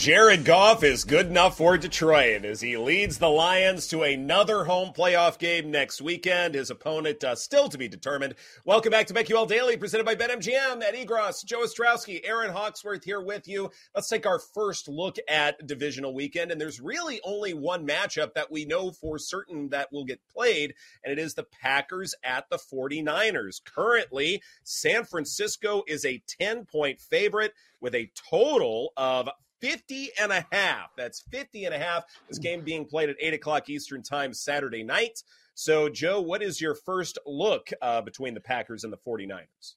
Jared Goff is good enough for Detroit as he leads the Lions to another home playoff game next weekend. His opponent uh, still to be determined. Welcome back to BetQL Daily, presented by BetMGM. Ed Egros, Joe Ostrowski, Erin Hawksworth here with you. Let's take our first look at divisional weekend. And there's really only one matchup that we know for certain that will get played, and it is the Packers at the 49ers. Currently, San Francisco is a 10 point favorite with a total of 50 and a half. That's 50 and a half. This game being played at 8 o'clock Eastern Time Saturday night. So, Joe, what is your first look uh, between the Packers and the 49ers?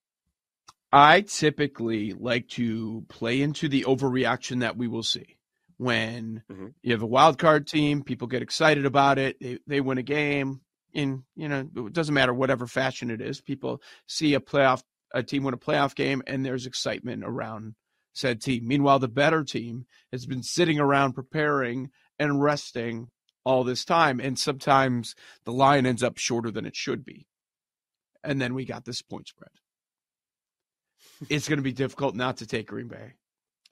I typically like to play into the overreaction that we will see. When mm-hmm. you have a wild card team, people get excited about it. They, they win a game in, you know, it doesn't matter whatever fashion it is. People see a playoff, a team win a playoff game, and there's excitement around said team. Meanwhile, the better team has been sitting around preparing and resting all this time. And sometimes the line ends up shorter than it should be. And then we got this point spread. it's going to be difficult not to take Green Bay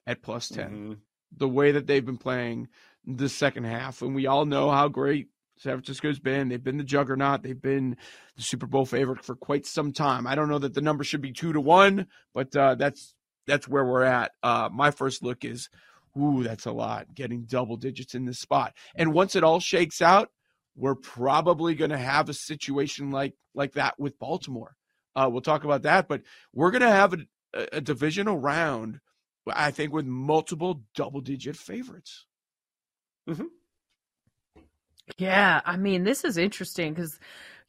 at plus 10. Mm-hmm. The way that they've been playing the second half. And we all know how great San Francisco's been. They've been the juggernaut. They've been the Super Bowl favorite for quite some time. I don't know that the number should be two to one, but uh, that's that's where we're at. Uh, my first look is, ooh, that's a lot. Getting double digits in this spot, and once it all shakes out, we're probably going to have a situation like like that with Baltimore. Uh, we'll talk about that, but we're going to have a, a divisional round, I think, with multiple double digit favorites. Mm-hmm. Yeah, I mean, this is interesting because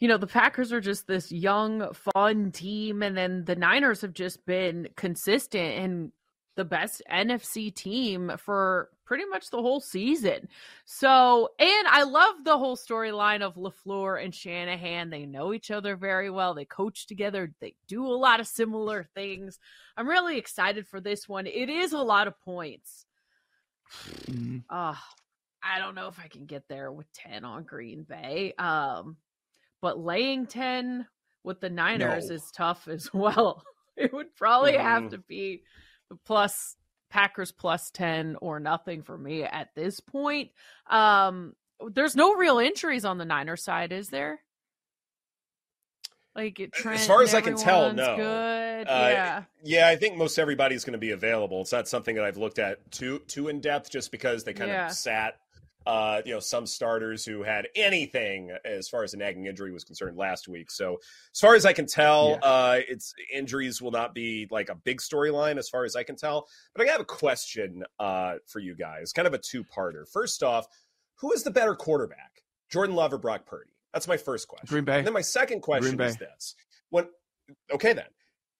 you know, the Packers are just this young, fun team, and then the Niners have just been consistent and the best NFC team for pretty much the whole season. So, and I love the whole storyline of LaFleur and Shanahan. They know each other very well. They coach together. They do a lot of similar things. I'm really excited for this one. It is a lot of points. Mm-hmm. Uh, I don't know if I can get there with 10 on Green Bay. Um, but laying 10 with the Niners no. is tough as well. It would probably mm-hmm. have to be the plus Packers plus 10 or nothing for me at this point. Um, there's no real injuries on the Niners side, is there? Like Trent as far as I can tell, no. Good. Uh, yeah. Yeah, I think most everybody's going to be available. It's not something that I've looked at too too in depth, just because they kind yeah. of sat uh, you know, some starters who had anything as far as a nagging injury was concerned last week. So, as far as I can tell, yeah. uh, it's injuries will not be like a big storyline as far as I can tell. But I have a question uh, for you guys, kind of a two parter. First off, who is the better quarterback, Jordan Love or Brock Purdy? That's my first question. Green Bay. And then my second question is this: when okay, then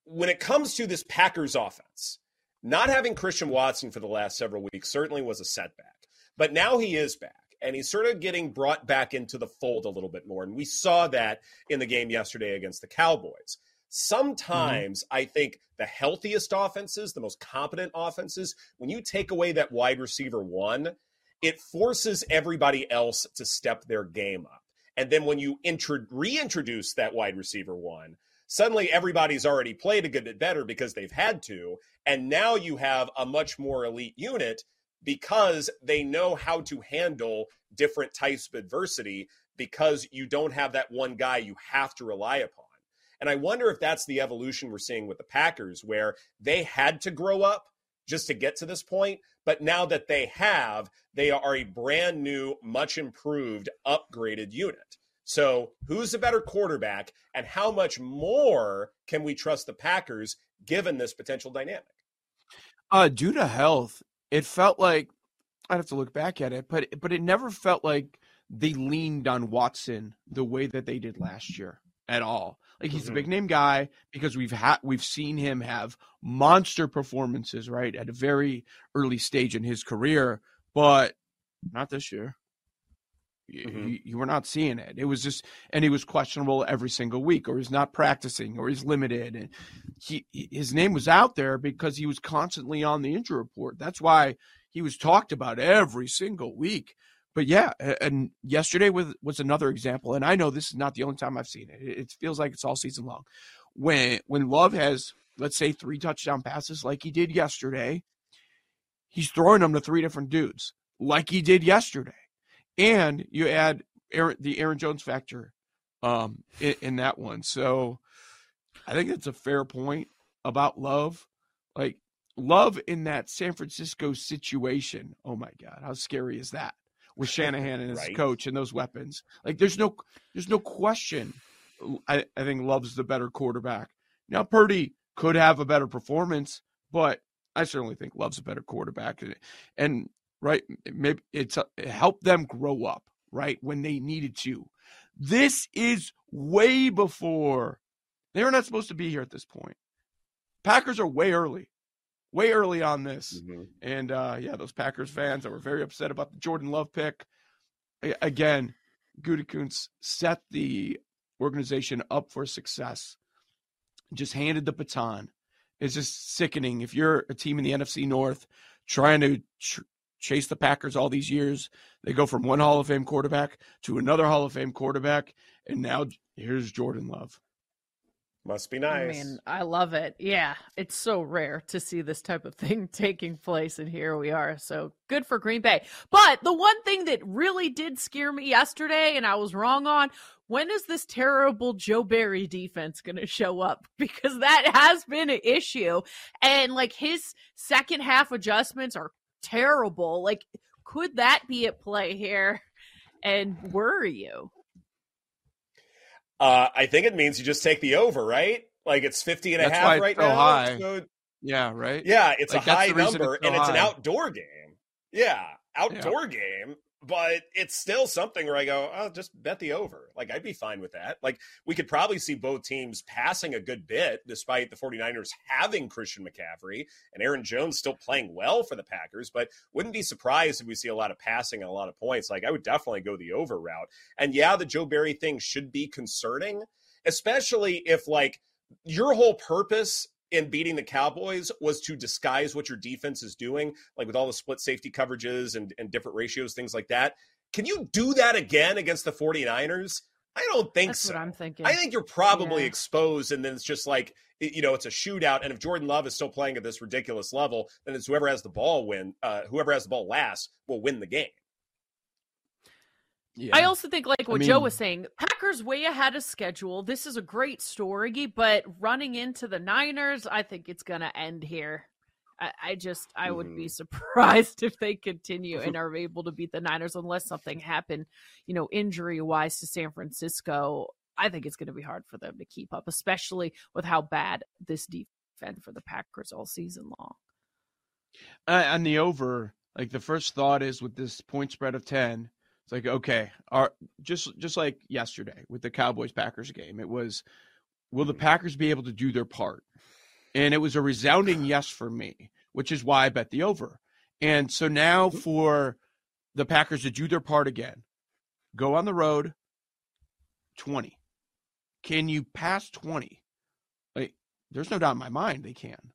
when it comes to this Packers offense, not having Christian Watson for the last several weeks certainly was a setback. But now he is back and he's sort of getting brought back into the fold a little bit more. And we saw that in the game yesterday against the Cowboys. Sometimes mm-hmm. I think the healthiest offenses, the most competent offenses, when you take away that wide receiver one, it forces everybody else to step their game up. And then when you intro- reintroduce that wide receiver one, suddenly everybody's already played a good bit better because they've had to. And now you have a much more elite unit because they know how to handle different types of adversity because you don't have that one guy you have to rely upon. And I wonder if that's the evolution we're seeing with the Packers, where they had to grow up just to get to this point. But now that they have, they are a brand new, much improved, upgraded unit. So, who's the better quarterback, and how much more can we trust the Packers given this potential dynamic? Uh, due to health, it felt like I'd have to look back at it, but but it never felt like they leaned on Watson the way that they did last year at all. Like he's mm-hmm. a big name guy because we've had we've seen him have monster performances right at a very early stage in his career, but not this year. Mm-hmm. You, you, were not seeing it. It was just, and he was questionable every single week, or he's not practicing, or he's limited. And he, his name was out there because he was constantly on the injury report. That's why he was talked about every single week. But yeah, and yesterday was was another example. And I know this is not the only time I've seen it. It feels like it's all season long. When when Love has, let's say, three touchdown passes like he did yesterday, he's throwing them to three different dudes like he did yesterday and you add Aaron, the Aaron Jones factor um, in, in, that one. So I think it's a fair point about Love. Like Love in that San Francisco situation. Oh my God, how scary is that? With Shanahan and his right. coach and those weapons. Like there's no there's no question. I, I think Love's the better quarterback. Now Purdy could have a better performance, but I certainly think Love's a better quarterback. And right? Maybe it's uh, it helped them grow up, right? When they needed to. This is way before they were not supposed to be here at this point. Packers are way early, way early on this. Mm-hmm. And uh, yeah, those Packers fans that were very upset about the Jordan Love pick. Again, Gutekunst set the organization up for success. Just handed the baton. It's just sickening. If you're a team in the NFC North trying to tr- chase the Packers all these years. They go from one Hall of Fame quarterback to another Hall of Fame quarterback, and now here's Jordan Love. Must be nice. I mean, I love it. Yeah, it's so rare to see this type of thing taking place, and here we are. So good for Green Bay. But the one thing that really did scare me yesterday, and I was wrong on, when is this terrible Joe Barry defense going to show up? Because that has been an issue. And like his second half adjustments are terrible. Like, could that be at play here? And worry you? Uh, I think it means you just take the over, right? Like it's 50 and a half right now. High. So, yeah, right. Yeah, it's like, a high number it's and it's an outdoor game. Yeah, outdoor yeah. game but it's still something where I go, oh, just bet the over. Like, I'd be fine with that. Like, we could probably see both teams passing a good bit, despite the 49ers having Christian McCaffrey and Aaron Jones still playing well for the Packers, but wouldn't be surprised if we see a lot of passing and a lot of points. Like, I would definitely go the over route. And yeah, the Joe Barry thing should be concerning, especially if, like, your whole purpose in beating the Cowboys was to disguise what your defense is doing, like with all the split safety coverages and, and different ratios, things like that. Can you do that again against the 49ers? I don't think That's so. what I'm thinking. I think you're probably yeah. exposed, and then it's just like you know, it's a shootout. And if Jordan Love is still playing at this ridiculous level, then it's whoever has the ball win. Uh, whoever has the ball last will win the game. Yeah. I also think, like what I mean, Joe was saying, Packers way ahead of schedule. This is a great story, but running into the Niners, I think it's going to end here. I, I just, I mm. would be mm-hmm. surprised if they continue and are able to beat the Niners unless something happened, you know, injury wise to San Francisco. I think it's going to be hard for them to keep up, especially with how bad this defense for the Packers all season long. Uh, and the over, like the first thought is with this point spread of 10 it's like okay, are just just like yesterday with the Cowboys Packers game. It was will the Packers be able to do their part? And it was a resounding yes for me, which is why I bet the over. And so now for the Packers to do their part again, go on the road 20. Can you pass 20? Like there's no doubt in my mind they can.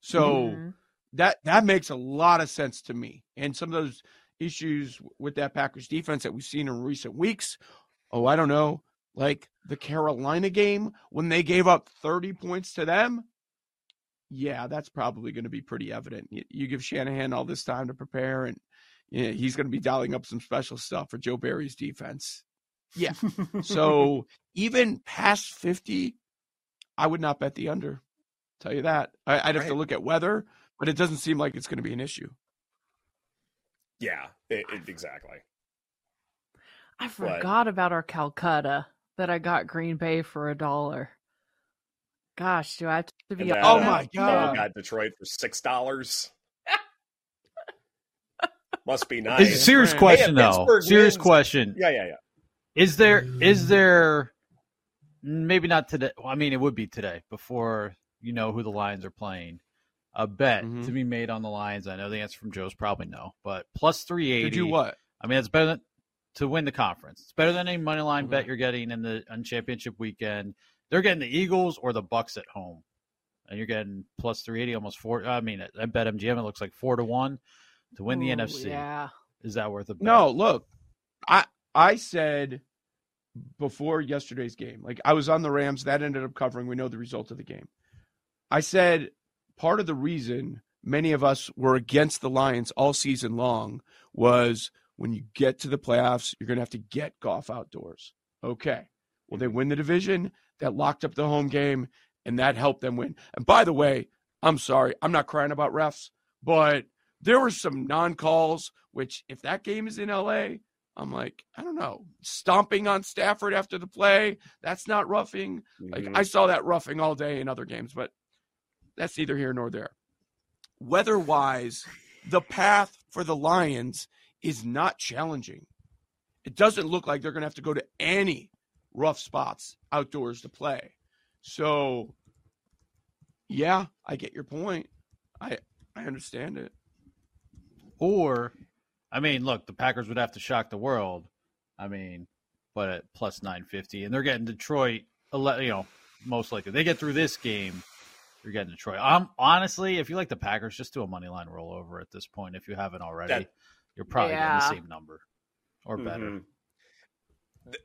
So mm-hmm. that that makes a lot of sense to me. And some of those issues with that Packers defense that we've seen in recent weeks. Oh, I don't know, like the Carolina game when they gave up 30 points to them. Yeah, that's probably going to be pretty evident. You, you, give Shanahan all this time to prepare, and you know, he's going to be dialing up some special stuff for Joe Barry's defense. Yeah. so even past 50, I would not bet the under. Tell you that. I, would have right. to look at weather, but it doesn't seem like it's going to be an issue. Yeah, it, it, exactly. I forgot but, about our Calcutta that I got Green Bay for a dollar. Gosh, do I have to be? oh my god! got Detroit for six dollars. Must be nice. It's a serious question, hey, though. Serious wins. question. Yeah, yeah, yeah. Is there is there maybe not today? Well, I mean, it would be today before you know who the Lions are playing. A bet mm-hmm. to be made on the Lions. I know the answer from Joe's probably no, but plus three eighty. To do what? I mean, it's better than to win the conference. It's better than any money line mm-hmm. bet you're getting in the on championship weekend. They're getting the Eagles or the Bucs at home, and you're getting plus three eighty, almost four. I mean, I bet MGM it looks like four to one to win the NFC. Yeah, is that worth a bet? No, look, I I said before yesterday's game, like I was on the Rams, that ended up covering. We know the result of the game. I said part of the reason many of us were against the Lions all season long was when you get to the playoffs, you're going to have to get Goff outdoors. Okay. Well, they win the division. That locked up the home game, and that helped them win. And by the way, I'm sorry, I'm not crying about refs, but there were some non calls, which if that game is in LA, I'm like, I don't know, stomping on Stafford after the play, that's not roughing. Mm-hmm. Like I saw that roughing all day in other games, but that's neither here nor there. Weather wise, the path for the Lions is not challenging. It doesn't look like they're going to have to go to any rough spots outdoors to play. So, yeah, I get your point. I I understand it. Or, I mean, look, the Packers would have to shock the world. I mean, but at plus nine fifty, and they're getting Detroit. You know, most likely they get through this game. You're getting Detroit. Um, honestly, if you like the Packers, just do a money line rollover at this point. If you haven't already, that, you're probably yeah. getting the same number or better. Mm-hmm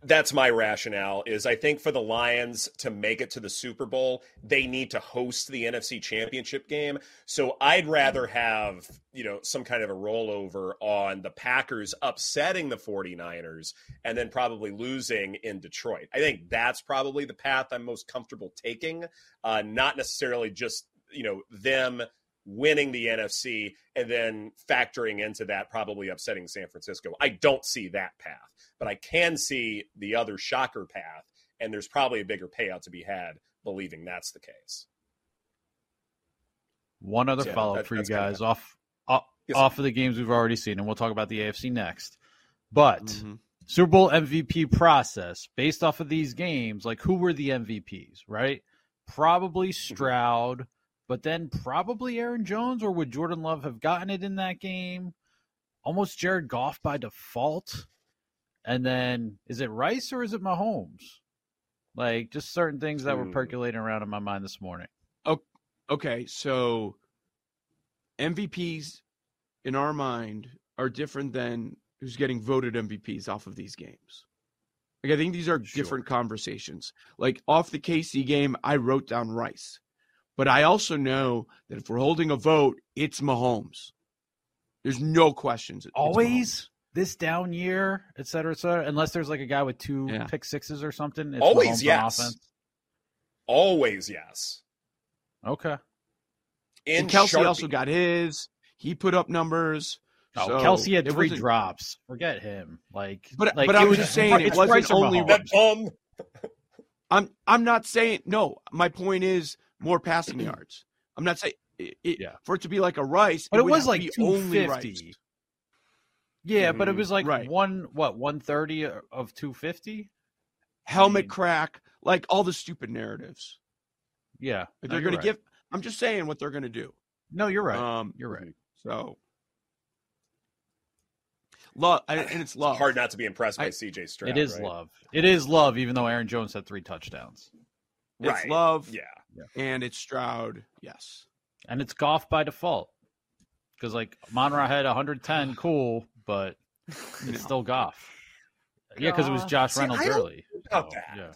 that's my rationale is I think for the Lions to make it to the Super Bowl, they need to host the NFC Championship game. So I'd rather have, you know, some kind of a rollover on the Packers upsetting the 49ers and then probably losing in Detroit. I think that's probably the path I'm most comfortable taking, uh, not necessarily just, you know, them winning the NFC and then factoring into that probably upsetting San Francisco. I don't see that path, but I can see the other shocker path, and there's probably a bigger payout to be had believing that's the case. One other yeah, follow up for you guys kind of off off, yes. off of the games we've already seen, and we'll talk about the AFC next. But mm-hmm. Super Bowl MVP process based off of these games, like who were the MVPs, right? Probably mm-hmm. Stroud. But then probably Aaron Jones, or would Jordan Love have gotten it in that game? Almost Jared Goff by default. And then is it Rice or is it Mahomes? Like just certain things that were percolating around in my mind this morning. Oh, okay. So MVPs in our mind are different than who's getting voted MVPs off of these games. Like I think these are sure. different conversations. Like off the KC game, I wrote down Rice. But I also know that if we're holding a vote, it's Mahomes. There's no questions. Always this down year, et cetera, et cetera. Unless there's like a guy with two yeah. pick sixes or something. Always yes. Always yes. Okay. And Kelce Sharpie. also got his. He put up numbers. Oh, so Kelce had three drops. Forget him. Like, but like, but I was just saying it wasn't only. Um. I'm I'm not saying no. My point is more passing yards. I'm not saying it, yeah. for it to be like a Rice, but it, it was like only fifty. Yeah, mm-hmm. but it mm-hmm. was like right. one what one thirty of two fifty. Helmet I mean, crack, like all the stupid narratives. Yeah, no, they're going right. to give. I'm just saying what they're going to do. No, you're right. Um, you're right. So love, and it's love. It's hard not to be impressed by I, CJ Stroud. It is right? love. It is love, even though Aaron Jones had three touchdowns. It's right. love. Yeah. And it's Stroud. Yes. And it's Goff by default. Because, like, Amon-Ra had 110, cool, but it's still Goff. Yeah, because it was Josh See, Reynolds early. About so, that. Yeah.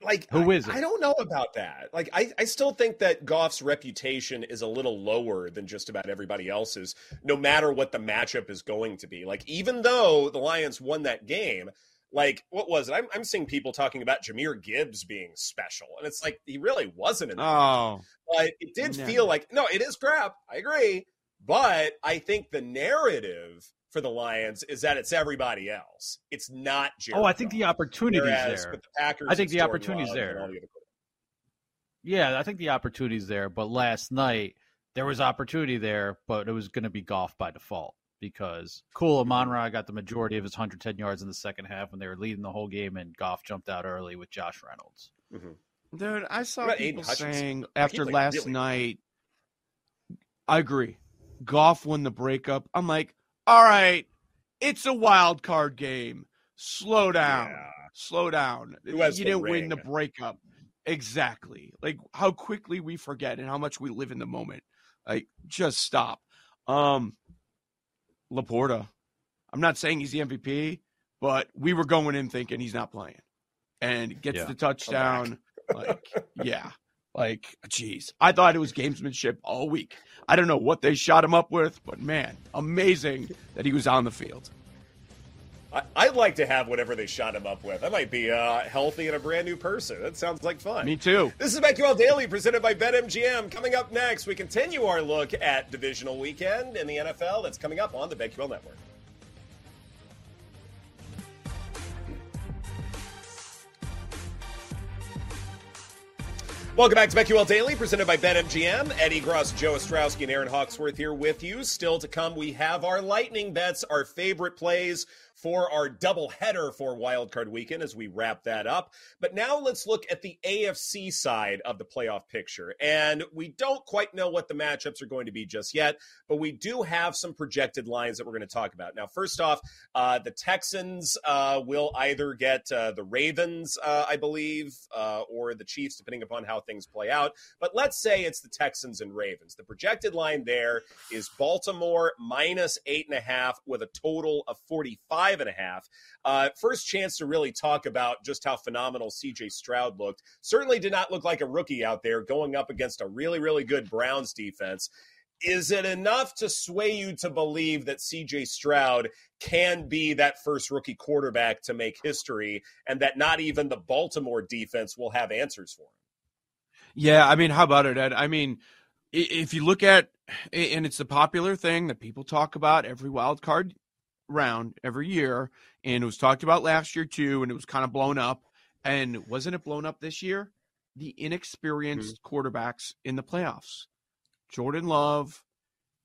Like who is it? I don't know about that. Like I, I still think that Goff's reputation is a little lower than just about everybody else's, no matter what the matchup is going to be. Like even though the Lions won that game, Like, what was it? I'm, I'm seeing people talking about Jahmyr Gibbs being special, and it's like he really wasn't in. Oh, but it did feel like no, it is crap. I agree, but I think the narrative for the Lions is that it's everybody else. It's not Jared Oh, I think the opportunity is there. The Packers I think the opportunity is there. The yeah, I think the opportunity is there. But last night there was opportunity there, but it was going to be Goff by default because Cool Amon-Ra got the majority of his 110 yards in the second half when they were leading the whole game, and Goff jumped out early with Josh Reynolds. Mm-hmm. Dude, I saw people saying after last really night. I agree. Goff won the breakup. I'm like, all right, it's a wild card game. Slow down. Yeah. Slow down. You didn't win the breakup. Exactly. Like how quickly we forget and how much we live in the moment. Like just stop. Um LaPorta. I'm not saying he's the MVP, but we were going in thinking he's not playing. And gets yeah. the touchdown. like, yeah. Like, geez, I thought it was gamesmanship all week. I don't know what they shot him up with, but man, amazing that he was on the field. I, would like to have whatever they shot him up with. I might be uh, healthy and a brand new person. That sounds like fun. Me too. This is BetQL Daily presented by BetMGM. Coming up next, we continue our look at divisional weekend in the NFL. That's coming up on the BetQL Network. Welcome back to BetQL Daily, presented by BetMGM. Ed Egros, Joe Ostrowski, and Erin Hawksworth here with you. Still to come, we have our lightning bets, our favorite plays for our doubleheader for Wildcard Weekend as we wrap that up. But now let's look at the AFC side of the playoff picture. And we don't quite know what the matchups are going to be just yet, but we do have some projected lines that we're going to talk about. Now, first off, uh, the Texans uh, will either get uh, the Ravens, uh, I believe, uh, or the Chiefs, depending upon how things play out. But let's say it's the Texans and Ravens. The projected line there is Baltimore minus eight and a half with a total of 45 five and a half. Uh, first chance to really talk about just how phenomenal CJ Stroud looked. Certainly did not look like a rookie out there going up against a really, really good Browns defense. Is it enough to sway you to believe that CJ Stroud can be that first rookie quarterback to make history and that not even the Baltimore defense will have answers for him? Yeah, I mean, how about it, Ed? I mean, if you look at and it's a popular thing that people talk about every wild card round every year, and it was talked about last year too, and it was kind of blown up. And wasn't it blown up this year? The inexperienced mm-hmm. quarterbacks in the playoffs, Jordan Love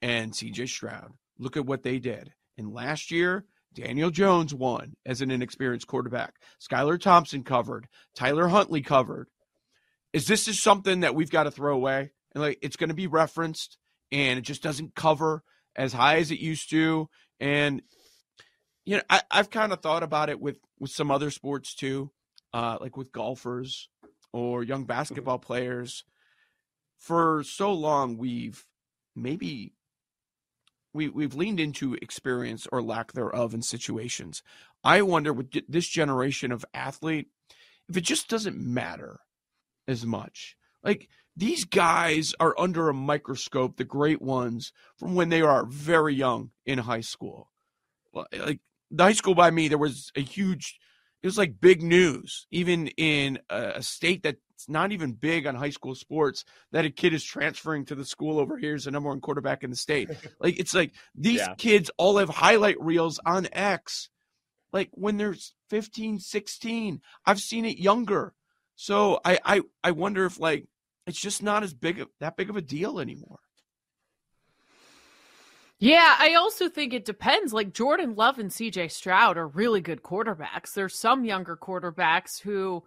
and CJ Stroud. Look at what they did. And last year, Daniel Jones won as an inexperienced quarterback. Skylar Thompson covered. Tyler Huntley covered. Is this just something that we've got to throw away? And like it's going to be referenced, and it just doesn't cover as high as it used to. And you know, I, have kind of thought about it with with some other sports too, uh, like with golfers or young mm-hmm. basketball players. For so long, we've maybe we we've leaned into experience or lack thereof in situations. I wonder with this generation of athlete if it just doesn't matter as much. Like these guys are under a microscope, the great ones, from when they are very young in high school. Like the high school by me, there was a huge, it was like big news, even in a state that's not even big on high school sports, that a kid is transferring to the school over here as the number one quarterback in the state. like, it's like these yeah. kids all have highlight reels on X, like when they're 15, 16. I've seen it younger. So I, I, I wonder if like it's just not as big of that big of a deal anymore. Yeah, I also think it depends. Like Jordan Love and CJ Stroud are really good quarterbacks. There's some younger quarterbacks who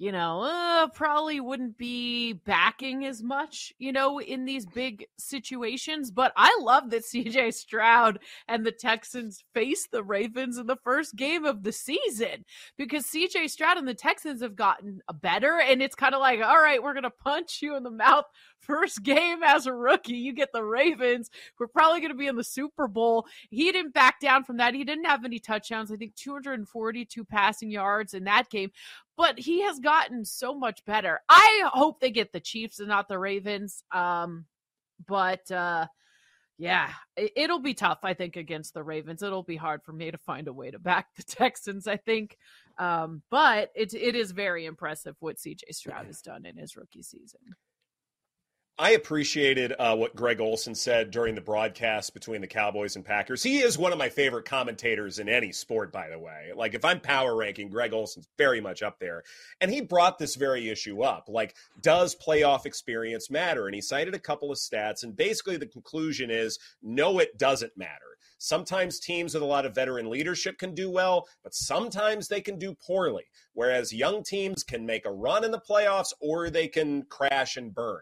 you know, uh, probably wouldn't be backing as much, you know, in these big situations. But I love that CJ Stroud and the Texans face the Ravens in the first game of the season because CJ Stroud and the Texans have gotten better. And it's kind of like, all right, we're going to punch you in the mouth first game as a rookie. You get the Ravens. We're probably going to be in the Super Bowl. He didn't back down from that. He didn't have any touchdowns. I think 242 passing yards in that game but he has gotten so much better. I hope they get the Chiefs and not the Ravens. Um, but uh, Yeah, it'll be tough, I think, against the Ravens. It'll be hard for me to find a way to back the Texans, I think. Um, but it, it is very impressive what CJ Stroud has done in his rookie season. I appreciated uh, what Greg Olsen said during the broadcast between the Cowboys and Packers. He is one of my favorite commentators in any sport, by the way. Like, if I'm power ranking, Greg Olsen's very much up there. And he brought this very issue up. Like, does playoff experience matter? And he cited a couple of stats. And basically, the conclusion is no, it doesn't matter. Sometimes teams with a lot of veteran leadership can do well, but sometimes they can do poorly. Whereas young teams can make a run in the playoffs or they can crash and burn.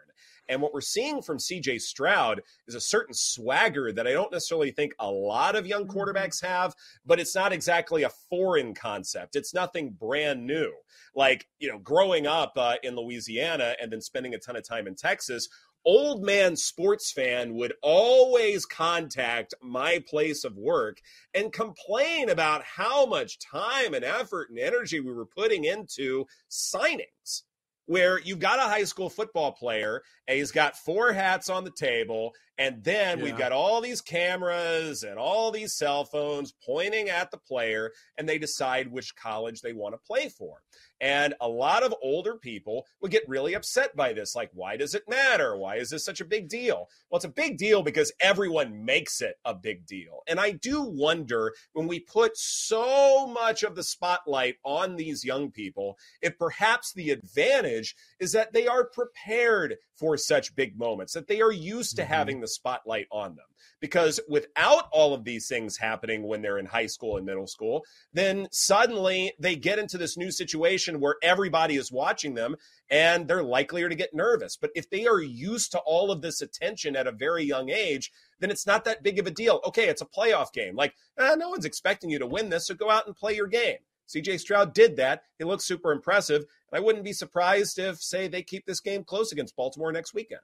And what we're seeing from CJ Stroud is a certain swagger that I don't necessarily think a lot of young mm-hmm. quarterbacks have, but it's not exactly a foreign concept. It's nothing brand new. Like, you know, growing up uh, in Louisiana and then spending a ton of time in Texas, old man sports fan would always contact my place of work and complain about how much time and effort and energy we were putting into signings where you've got a high school football player and he's got four hats on the table and then yeah. we've got all these cameras and all these cell phones pointing at the player and they decide which college they want to play for and a lot of older people would get really upset by this. Like, why does it matter? Why is this such a big deal? Well, it's a big deal because everyone makes it a big deal. And I do wonder when we put so much of the spotlight on these young people, if perhaps the advantage is that they are prepared for such big moments, that they are used to mm-hmm. having the spotlight on them. Because without all of these things happening when they're in high school and middle school, then suddenly they get into this new situation where everybody is watching them and they're likelier to get nervous. But if they are used to all of this attention at a very young age, then it's not that big of a deal. Okay, it's a playoff game. Like, eh, no one's expecting you to win this, so go out and play your game. CJ Stroud did that. He looks super impressive. And I wouldn't be surprised if, say, they keep this game close against Baltimore next weekend.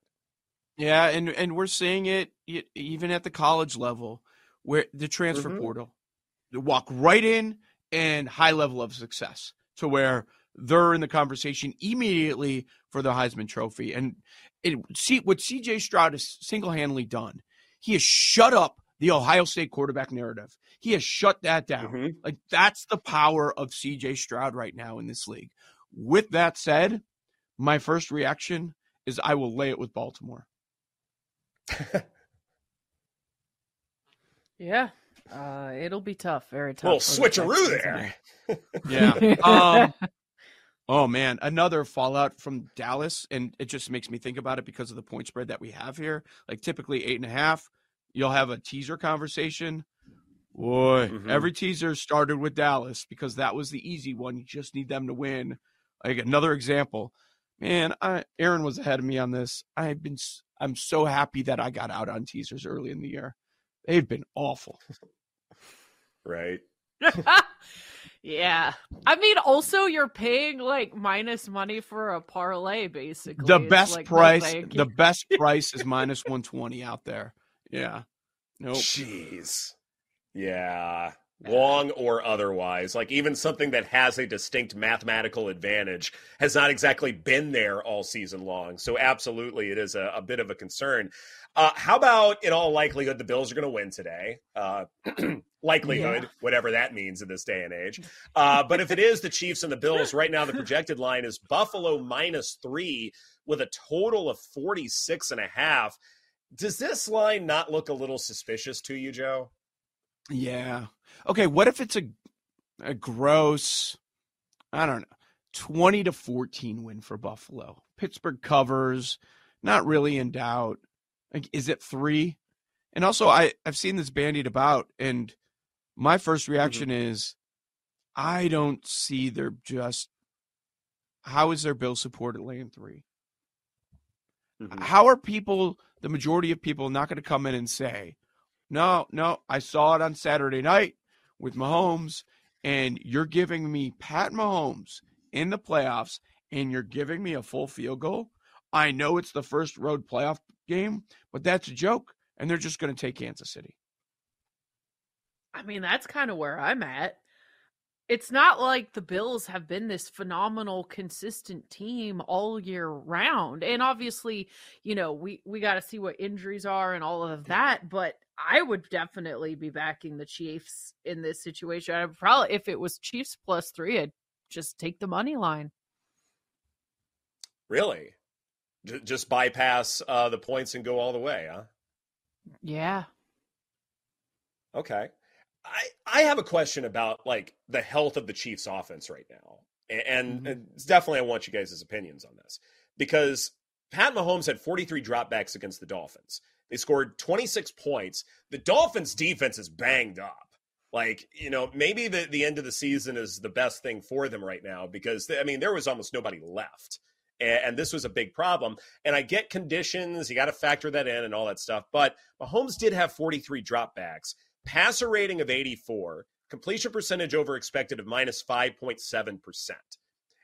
Yeah, and and we're seeing it even at the college level, where the transfer mm-hmm. portal, they walk right in and high level of success to where they're in the conversation immediately for the Heisman Trophy. And it, see what C.J. Stroud has single handedly done. He has shut up the Ohio State quarterback narrative. He has shut that down. Mm-hmm. Like that's the power of C.J. Stroud right now in this league. With that said, my first reaction is I will lay it with Baltimore. Yeah. Uh, it'll be tough, very tough. Little switcheroo there. yeah. Um, oh man, another fallout from Dallas, and it just makes me think about it because of the point spread that we have here. Like typically eight and a half, you'll have a teaser conversation. Boy, mm-hmm. every teaser started with Dallas because that was the easy one. You just need them to win. Like another example, man, I, Erin was ahead of me on this. I've been I'm so happy that I got out on teasers early in the year. They've been awful. right. yeah. I mean, also you're paying like minus money for a parlay, basically. The best like, price, no, the best price is minus 120 out there. Yeah. Nope. Jeez. Yeah long or otherwise. Like even something that has a distinct mathematical advantage has not exactly been there all season long. So absolutely, it is a, a bit of a concern. Uh, how about, in all likelihood, the Bills are going to win today? Uh, likelihood, yeah. whatever that means in this day and age. Uh, but if it is the Chiefs and the Bills, right now the projected line is Buffalo minus three with a total of 46 and a half. Does this line not look a little suspicious to you, Joe? Yeah. Okay, what if it's a a gross I don't know, 20 to 14 win for Buffalo. Pittsburgh covers, not really in doubt. Like is it 3? And also I I've seen this bandied about and my first mm-hmm. reaction mm-hmm. is I don't see their just how is their bill support at lane 3? Mm-hmm. How are people, the majority of people, not going to come in and say, no, no, I saw it on Saturday night with Mahomes, and you're giving me Pat Mahomes in the playoffs, and you're giving me a full field goal. I know it's the first road playoff game, but that's a joke, and they're just going to take Kansas City. I mean, that's kind of where I'm at. it's not like the Bills have been this phenomenal, consistent team all year round. And obviously, you know, we we got to see what injuries are and all of that. But I would definitely be backing the Chiefs in this situation. I'd probably, if it was Chiefs plus three, I'd just take the money line. Really? just bypass uh, the points and go all the way, huh? Yeah. Okay. I I have a question about like the health of the Chiefs offense right now. And, mm-hmm. and definitely I want you guys' opinions on this. Because Pat Mahomes had 43 dropbacks against the Dolphins. They scored 26 points. The Dolphins defense is banged up. Like, you know, maybe the, the end of the season is the best thing for them right now because, I mean, there was almost nobody left. And, and this was a big problem. And I get conditions, you got to factor that in and all that stuff. But Mahomes did have 43 dropbacks passer rating of 84, completion percentage over expected of minus 5.7%.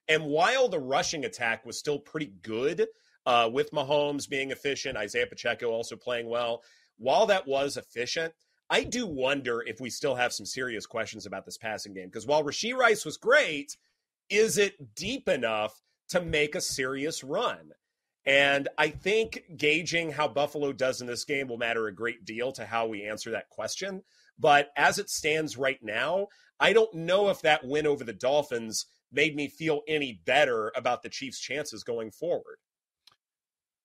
And while the rushing attack was still pretty good, uh, with Mahomes being efficient, Isaiah Pacheco also playing well, while that was efficient, I do wonder if we still have some serious questions about this passing game. Because while Rashee Rice was great, is it deep enough to make a serious run? And I think gauging how Buffalo does in this game will matter a great deal to how we answer that question. But as it stands right now, I don't know if that win over the Dolphins made me feel any better about the Chiefs' chances going forward.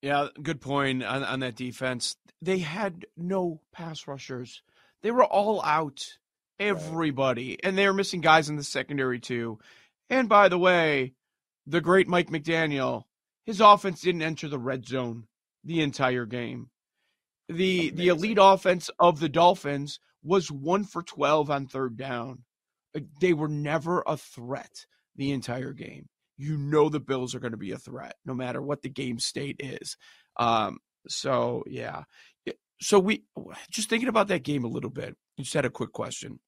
Yeah, good point on, on that defense. They had no pass rushers. They were all out, everybody. Right. And they were missing guys in the secondary, too. And by the way, the great Mike McDaniel his offense didn't enter the red zone the entire game. The Amazing. the elite offense of the Dolphins was 1 for 12 on third down. They were never a threat the entire game. You know the Bills are going to be a threat no matter what the game state is. Um, so yeah. So we just thinking about that game a little bit. Just had a quick question.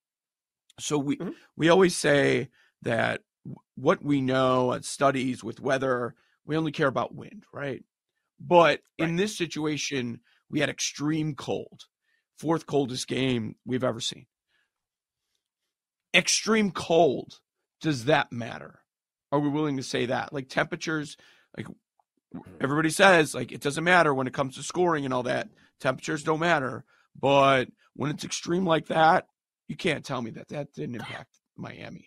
So we mm-hmm. we always say that what we know at studies with weather we only care about wind, right? But right. in this situation, we had extreme cold, fourth coldest game we've ever seen. Extreme cold, does that matter? Are we willing to say that? Like temperatures, like mm-hmm. everybody says, like it doesn't matter when it comes to scoring and all that. Temperatures don't matter. But when it's extreme like that, you can't tell me that that didn't impact Miami.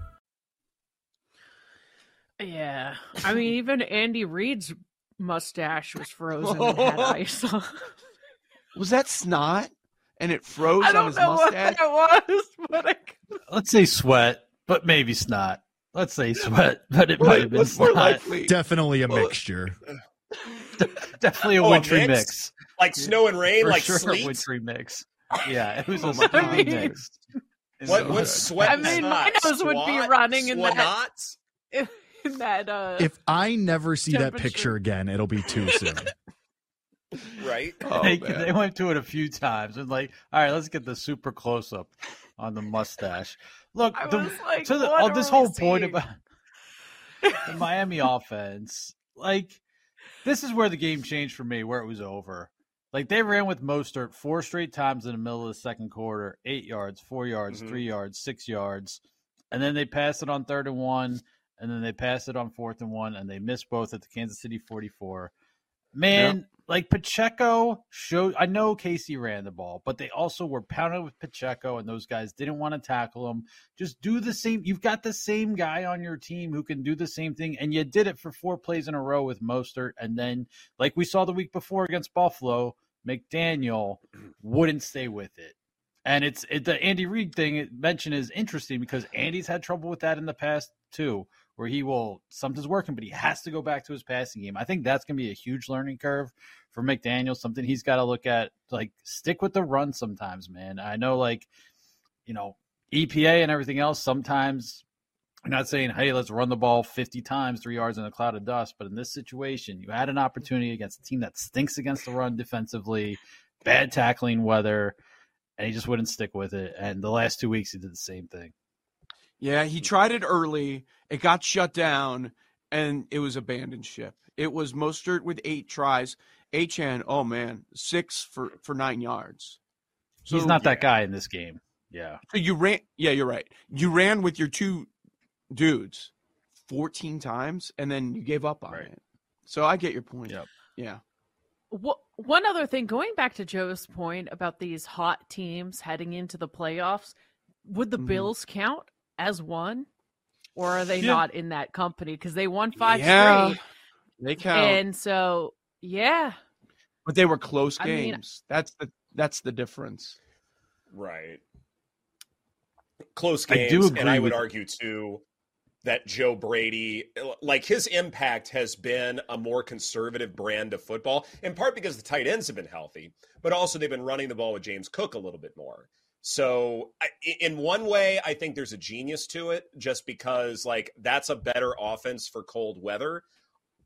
Yeah. I mean, even Andy Reid's mustache was frozen and had ice Was that snot? And it froze on his mustache? I don't know what was, but I... Let's say sweat, but maybe snot. Let's say sweat, but it might have been snot. Definitely a mixture. Definitely a oh, oh wintry mix. mix. Like snow and rain, For like sure sleet. A wintry mix. Yeah, it was oh a strong mix. What, what sweat? I mean, my nose would be running in that. in that uh if I never see that picture again, it'll be too soon. right? Oh, they, they, went to it a few times and like, all right, let's get the super close up on the mustache. Look, the, like, to the, oh, this whole point about the Miami offense, like this is where the game changed for me, where it was over. Like they ran with Mostert four straight times in the middle of the second quarter, eight yards, four yards, mm-hmm. three yards, six yards, and then they passed it on third and one and then they passed it on fourth and one, and they missed both at the Kansas City 44. Man, yep. like Pacheco showed. I know Casey ran the ball, but they also were pounded with Pacheco, and those guys didn't want to tackle him. Just do the same. You've got the same guy on your team who can do the same thing, and you did it for four plays in a row with Mostert, and then, like we saw the week before against Buffalo, McDaniel wouldn't stay with it. And it's it, the Andy Reid thing mentioned is interesting because Andy's had trouble with that in the past too where he will something's working, but he has to go back to his passing game. I think that's going to be a huge learning curve for McDaniel. Something he's got to look at. Like stick with the run sometimes, man. I know, like you know, EPA and everything else, sometimes I'm not saying, hey, let's run the ball 50 times, three yards in a cloud of dust. But in this situation, you had an opportunity against a team that stinks against the run defensively, bad tackling weather, and he just wouldn't stick with it. And the last two weeks, he did the same thing. Yeah, he tried it early. It got shut down, and it was abandoned ship. It was Mostert with eight tries. Achane, oh man, six for for nine yards. So, He's not that guy in this game. Yeah. So you ran. Yeah, you're right. You ran with your two dudes 14 times, and then you gave up on right. it. So I get your point. Yep. Yeah. One other thing, going back to Joe's point about these hot teams heading into the playoffs, would the mm-hmm. Bills count as one, or are they yeah. not in that company because they won five yeah, straight? They count, and so yeah, but they were close games. I mean, that's the that's the difference, right? Close games, I do, and I would argue too that Joe Brady, uh, like his impact has been a more conservative brand of football, in part because the tight ends have been healthy, but also they've been running the ball with James Cook a little bit more. So, in one way, I think there's a genius to it just because, like, that's a better offense for cold weather.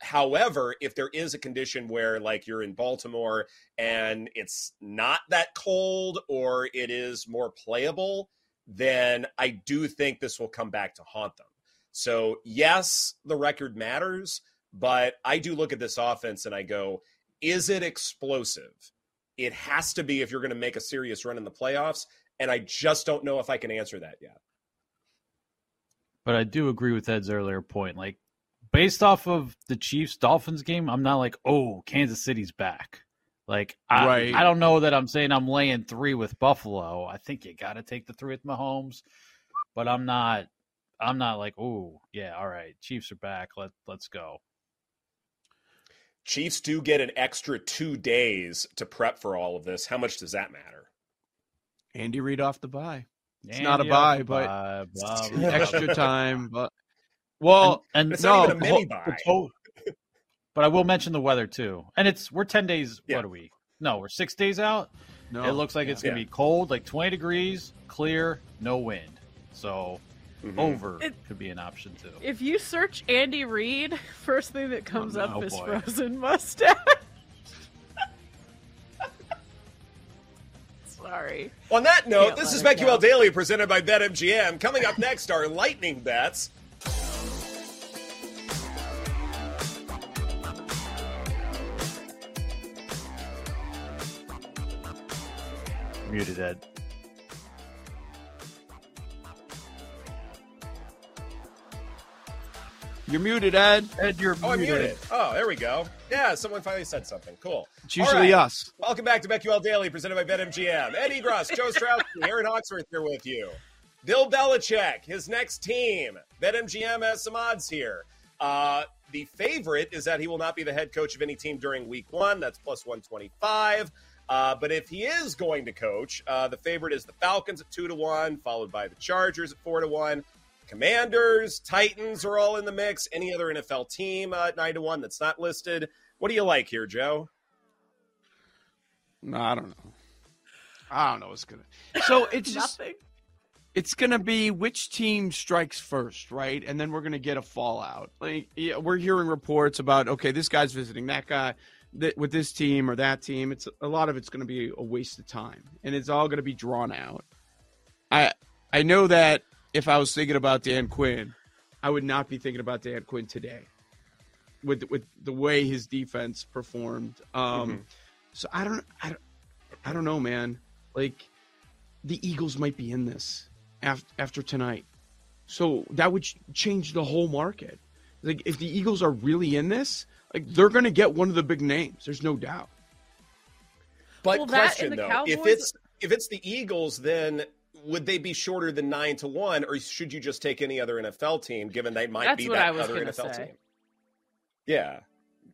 However, if there is a condition where, like, you're in Baltimore and it's not that cold or it is more playable, then I do think this will come back to haunt them. So, yes, the record matters, but I do look at this offense and I go, is it explosive? It has to be if you're going to make a serious run in the playoffs. And I just don't know if I can answer that yet. But I do agree with Ed's earlier point. Like, based off of the Chiefs Dolphins game, I'm not like, oh, Kansas City's back. Like, I, right. I don't know that I'm saying I'm laying three with Buffalo. I think you got to take the three with Mahomes, but I'm not I'm not like, oh yeah, all right, Chiefs are back. Let let's go. Chiefs do get an extra two days to prep for all of this. How much does that matter? Andy Reid off the bye. It's Andy not a bye, but bye, blah, blah, extra time. But well, and, and it's no, not even a mini bye. But I will mention the weather too, and it's we're ten days. Yeah. What are we? No, we're six days out. No, it looks like yeah. it's gonna yeah. be cold, like twenty degrees, clear, no wind. So Mm-hmm. Over it, could be an option too. If you search Andy Reid, first thing that comes oh, no, up is boy. frozen mustache. Sorry. On that note, Can't this is BetQL Daily presented by BetMGM. Coming up next are lightning bets. Muted Ed. You're muted, Ed. Ed, you're oh, muted. I'm muted. Oh, there we go. Yeah, someone finally said something. Cool. It's usually right. us. Welcome back to BetQL Daily, presented by BetMGM. Ed Egros, Joe Ostrowski, Erin Hawksworth here with you. Bill Belichick, his next team. BetMGM has some odds here. Uh, the favorite is that he will not be the head coach of any team during week one. That's plus 125. Uh, but if he is going to coach, uh, the favorite is the Falcons at two to one, followed by the Chargers at four to one, Commanders, Titans are all in the mix. Any other NFL team uh, nine to one that's not listed. What do you like here, Joe? No, I don't know. I don't know what's gonna. So it's just it's gonna be which team strikes first, right? And then we're gonna get a fallout. Like yeah, we're hearing reports about okay, this guy's visiting that guy that, with this team or that team. It's a lot of it's gonna be a waste of time, and it's all gonna be drawn out. I I know that if I was thinking about Dan Quinn, I would not be thinking about Dan Quinn today with with the way his defense performed. Um, mm-hmm. So I don't, I don't, I don't know, man. Like the Eagles might be in this after after tonight, so that would change the whole market. Like if the Eagles are really in this, like they're going to get one of the big names. There's no doubt. But well, question though, Cowboys... if it's if it's the Eagles, then would they be shorter than nine to one, or should you just take any other NFL team, given they might That's be that other NFL say. team? Yeah.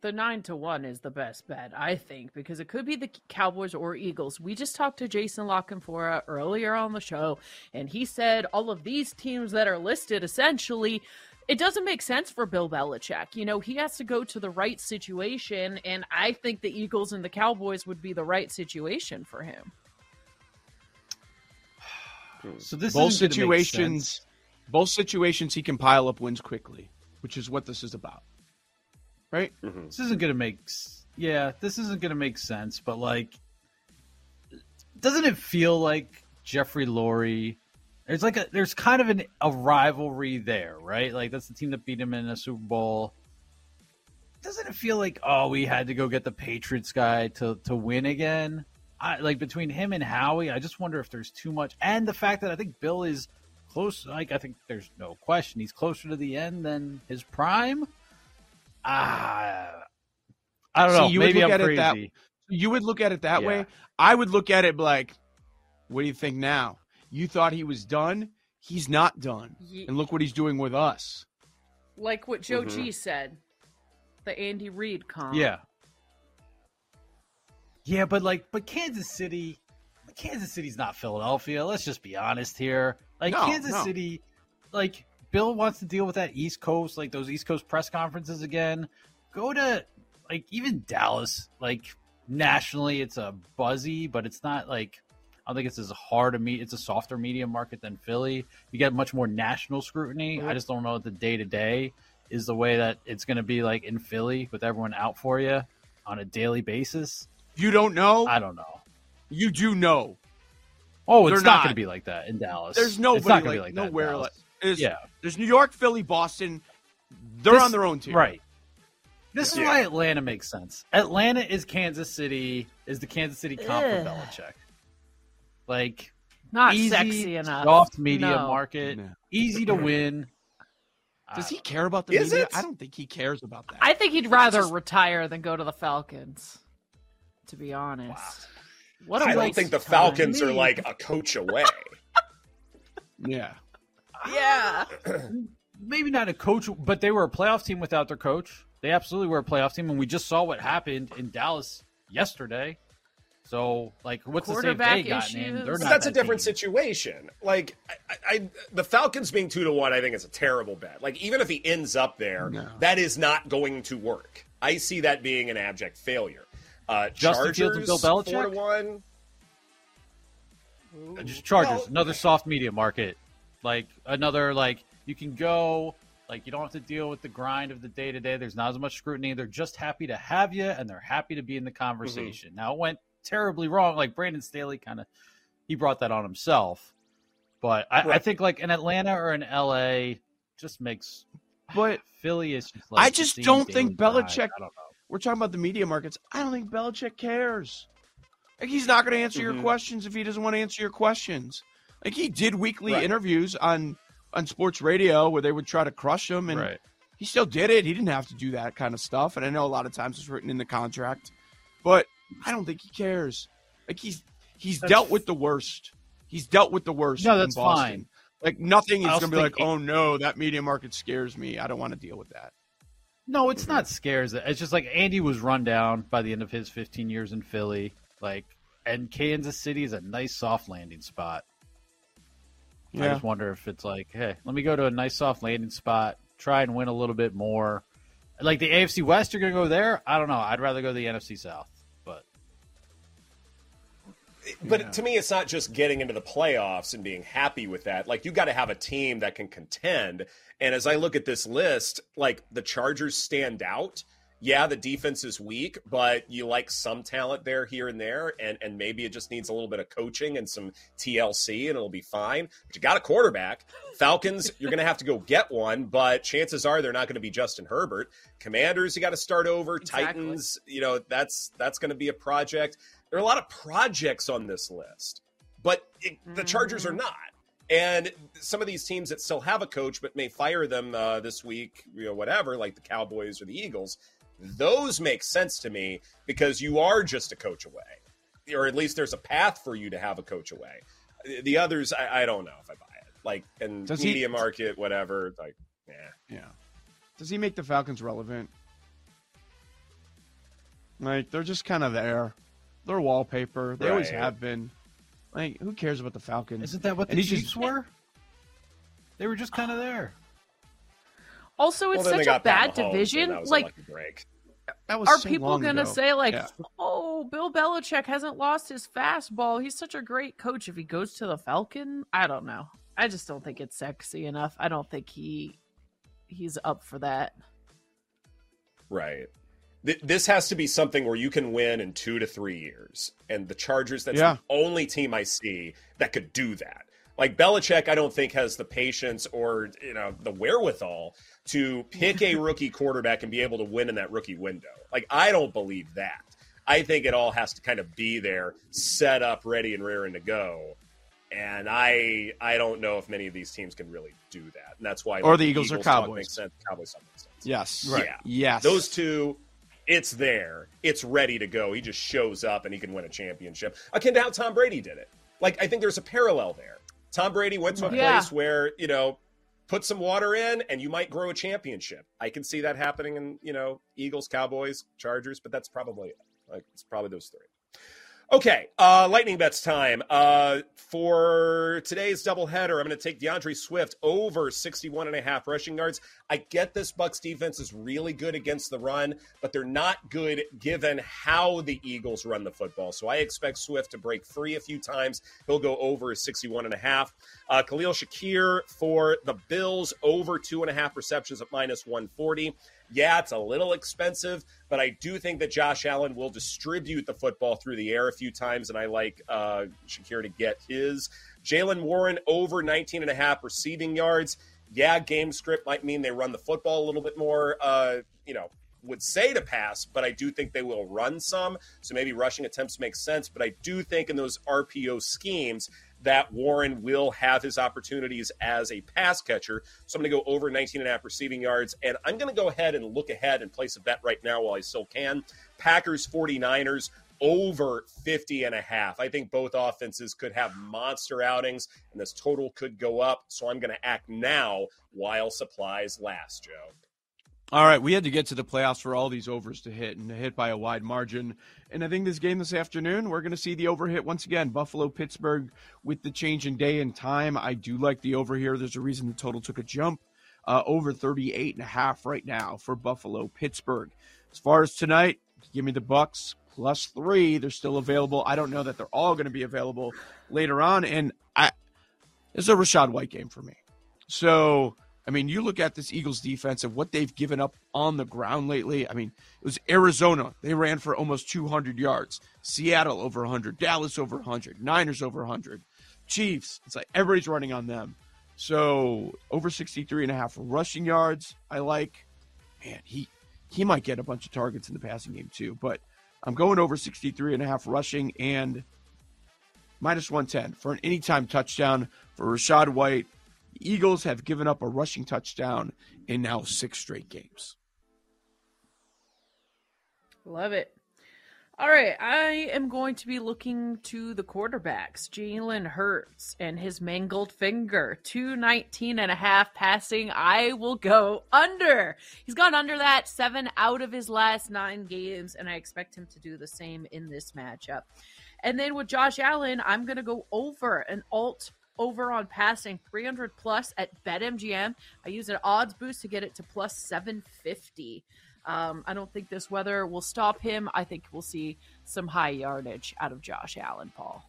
The nine to one is the best bet, I think, because it could be the Cowboys or Eagles. We just talked to Jason La Canfora earlier on the show, and he said all of these teams that are listed essentially it doesn't make sense for Bill Belichick. You know, he has to go to the right situation, and I think the Eagles and the Cowboys would be the right situation for him. So this both situations, both situations, he can pile up wins quickly, which is what this is about, right? Mm-hmm. This isn't going to make, yeah, this isn't going to make sense. But like, doesn't it feel like Jeffrey Lurie? There's like a there's kind of an, a rivalry there, right? Like that's the team that beat him in a Super Bowl. Doesn't it feel like oh we had to go get the Patriots guy to to win again? I, like between him and Howie, I just wonder if there's too much, and the fact that I think Bill is close. Like I think there's no question he's closer to the end than his prime. Ah, I don't See, know. You Maybe would look I'm at crazy. It that, you would look at it that yeah. way. I would look at it like, what do you think now? You thought he was done. He's not done. And look what he's doing with us. Like what Joe mm-hmm. G said, the Andy Reid comp. Yeah, yeah, but like, but Kansas City, Kansas City's not Philadelphia. Let's just be honest here. Like no, Kansas no. City, like Bill wants to deal with that East Coast, like those East Coast press conferences again. Go to like even Dallas, like nationally, it's a buzzy, but it's not like I don't think it's as hard to meet. It's a softer media market than Philly. You get much more national scrutiny. Mm-hmm. I just don't know what the day to day is the way that it's going to be like in Philly with everyone out for you on a daily basis. You don't know? I don't know. You do know. Oh, it's They're not, not. going to be like that in Dallas. There's nobody it's not like, be like nowhere like there's, yeah. There's New York, Philly, Boston. They're this, on their own team. Right. This yeah. is why Atlanta makes sense. Atlanta is Kansas City, is the Kansas City comp for Belichick. Like not easy, sexy enough. Soft media no. market, no. easy to win. Does he care about the is media? It? I don't think he cares about that. I think he'd rather just... retire than go to the Falcons to be honest. Wow. What I don't think the Falcons are like a coach away. yeah. Yeah. Maybe not a coach, but they were a playoff team without their coach. They absolutely were a playoff team, and we just saw what happened in Dallas yesterday. So, like, what's the save they got in? They're not That's that a different team. situation. Like, I, I, the Falcons being two to one, I think is a terrible bet. Like, even if he ends up there, no. that is not going to work. I see that being an abject failure. Uh, Justin Fields and Bill Belichick. Four to one. Uh, just Chargers, well, another soft media market, like another like you can go like you don't have to deal with the grind of the day to day. There's not as much scrutiny. They're just happy to have you, and they're happy to be in the conversation. Mm-hmm. Now it went terribly wrong. Like Brandon Staley kind of he brought that on himself, but I, right. I, think like in Atlanta or in LA just makes. But Philly is. Just like I just don't think Belichick. I don't know we're talking about the media markets. I don't think Belichick cares. Like he's not going to answer mm-hmm. your questions if he doesn't want to answer your questions. Like he did weekly right. interviews on on sports radio where they would try to crush him, and right. he still did it. He didn't have to do that kind of stuff. And I know a lot of times it's written in the contract, but I don't think he cares. Like he's he's that's, dealt with the worst. He's dealt with the worst. No, that's fine. Like nothing is going to be like, oh no, that media market scares me. I don't want to deal with that. No, it's not scares. It's just like Andy was run down by the end of his 15 years in Philly. Like, and Kansas City is a nice soft landing spot. Yeah. I just wonder if it's like, hey, let me go to a nice soft landing spot, try and win a little bit more. Like the AFC West, you're going to go there? I don't know. I'd rather go to the NFC South. But but yeah. to me, it's not just getting into the playoffs and being happy with that. Like you got to have a team that can contend. And as I look at this list, like the Chargers stand out. Yeah, the defense is weak, but you like some talent there here and there, and and maybe it just needs a little bit of coaching and some TLC, and it'll be fine. But you got a quarterback. Falcons, you're going to have to go get one, but chances are they're not going to be Justin Herbert. Commanders, you got to start over. Exactly. Titans, you know that's that's going to be a project. There are a lot of projects on this list, but it, the Chargers are mm-hmm. not. And some of these teams that still have a coach but may fire them uh, this week, you know, whatever, like the Cowboys or the Eagles, those make sense to me because you are just a coach away, or at least there's a path for you to have a coach away. The others, I, I don't know if I buy it. Like, and Does media he, market, whatever. Like, yeah, yeah. Does he make the Falcons relevant? Like, they're just kind of there. They're wallpaper. They right. always have been. Like, who cares about the Falcons? Isn't that what the Chiefs just, were? They were just kind of there. Also, it's well, such a bad division. Like, break. are so people going to say like, yeah. "Oh, Bill Belichick hasn't lost his fastball. He's such a great coach. If he goes to the Falcon, I don't know. I just don't think it's sexy enough. I don't think he he's up for that." Right. This has to be something where you can win in two to three years, and the Chargers. That's yeah. the only team I see that could do that. Like Belichick, I don't think has the patience or you know the wherewithal to pick a rookie quarterback and be able to win in that rookie window. Like I don't believe that. I think it all has to kind of be there, set up, ready and rearing to go. And I I don't know if many of these teams can really do that. And that's why Or the Eagles, Eagles or Cowboys. Makes sense. Cowboys makes sense. Yes. Right. Yeah. Yes. Those two it's there. It's ready to go. He just shows up and he can win a championship. Akin to how Tom Brady did it. Like I think there's a parallel there. Tom Brady went to a yeah. place where, you know, put some water in and you might grow a championship. I can see that happening in, you know, Eagles, Cowboys, Chargers, but that's probably. Like it's probably those three. Okay, uh, lightning bets time. Uh, for today's doubleheader, I'm going to take D'Andre Swift over 61 and a half rushing yards. I get this Bucs defense is really good against the run, but they're not good given how the Eagles run the football. So I expect Swift to break free a few times. He'll go over 61 and a half. Uh, Khalil Shakir for the Bills over two and a half receptions at minus 140. Yeah, it's a little expensive, but I do think that Josh Allen will distribute the football through the air a few times, and I like uh, Shakir to get his. Jaylen Warren over 19 and a half receiving yards. Yeah, game script might mean they run the football a little bit more, uh, you know, would say to pass, but I do think they will run some. So maybe rushing attempts make sense. But I do think in those RPO schemes, that Warren will have his opportunities as a pass catcher. So I'm going to go over 19 and a half receiving yards. And I'm going to go ahead and look ahead and place a bet right now while I still can. Packers 49ers over 50 and a half. I think both offenses could have monster outings and this total could go up. So I'm going to act now while supplies last, Joe. All right, we had to get to the playoffs for all these overs to hit and to hit by a wide margin. And I think this game this afternoon, we're going to see the over hit once again. Buffalo, Pittsburgh, with the change in day and time. I do like the over here. There's a reason the total took a jump. Uh, over 38 and a half right now for Buffalo, Pittsburgh. As far as tonight, give me the Bucs plus three. They're still available. I don't know that they're all going to be available later on. And I, it's a Rachaad White game for me. So I mean, you look at this Eagles defense and what they've given up on the ground lately. I mean, it was Arizona. They ran for almost 200 yards. Seattle over 100. Dallas over 100. Niners over 100. Chiefs. It's like everybody's running on them. So over 63 and a half rushing yards. I like, man, he, he might get a bunch of targets in the passing game too, but I'm going over 63 and a half rushing and minus 110 for an anytime touchdown for Rachaad White Eagles have given up a rushing touchdown in now six straight games. Love it. All right, I am going to be looking to the quarterbacks, Jalen Hurts and his mangled finger, 219 and a half passing. I will go under. He's gone under that seven out of his last nine games, and I expect him to do the same in this matchup. And then with Josh Allen, I'm going to go over an alt over on passing 300 plus at BetMGM. I use an odds boost to get it to plus 750. Um, I don't think this weather will stop him. I think we'll see some high yardage out of Josh Allen, Paul.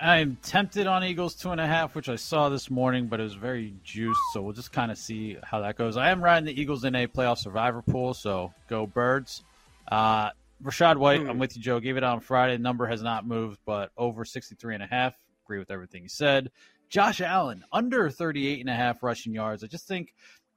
I'm tempted on Eagles two and a half, which I saw this morning, but it was very juiced. So we'll just kind of see how that goes. I am riding the Eagles in a playoff survivor pool, so go birds. Uh, Rachaad White, I'm hmm. with you, Joe. Gave it on Friday. The Number has not moved, but over 63 and a half agree with everything he said. Josh Allen, under 38 and a half rushing yards. I just think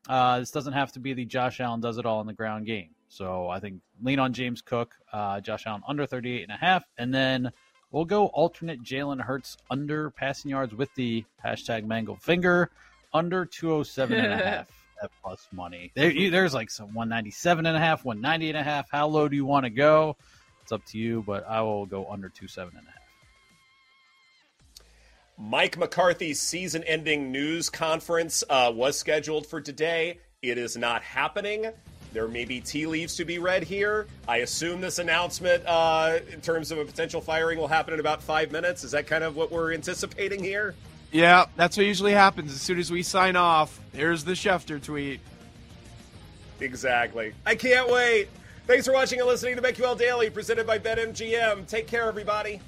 uh, this doesn't have to be the Josh Allen does it all in the ground game. So I think lean on James Cook, uh, Josh Allen under 38 and a half, and then we'll go alternate Jalen Hurts under passing yards with the hashtag mangled finger under 207 and a half at plus money. There, there's like some 197 and a half, 190 and a half. How low do you want to go? It's up to you, but I will go under 27 and a half. Mike McCarthy's season ending news conference uh, was scheduled for today. It is not happening. There may be tea leaves to be read here. I assume this announcement, uh, in terms of a potential firing, will happen in about five minutes. Is that kind of what we're anticipating here? Yeah, that's what usually happens. As soon as we sign off, there's the Schefter tweet. Exactly. I can't wait. Thanks for watching and listening to BetQL Daily, presented by BetMGM. Take care, everybody.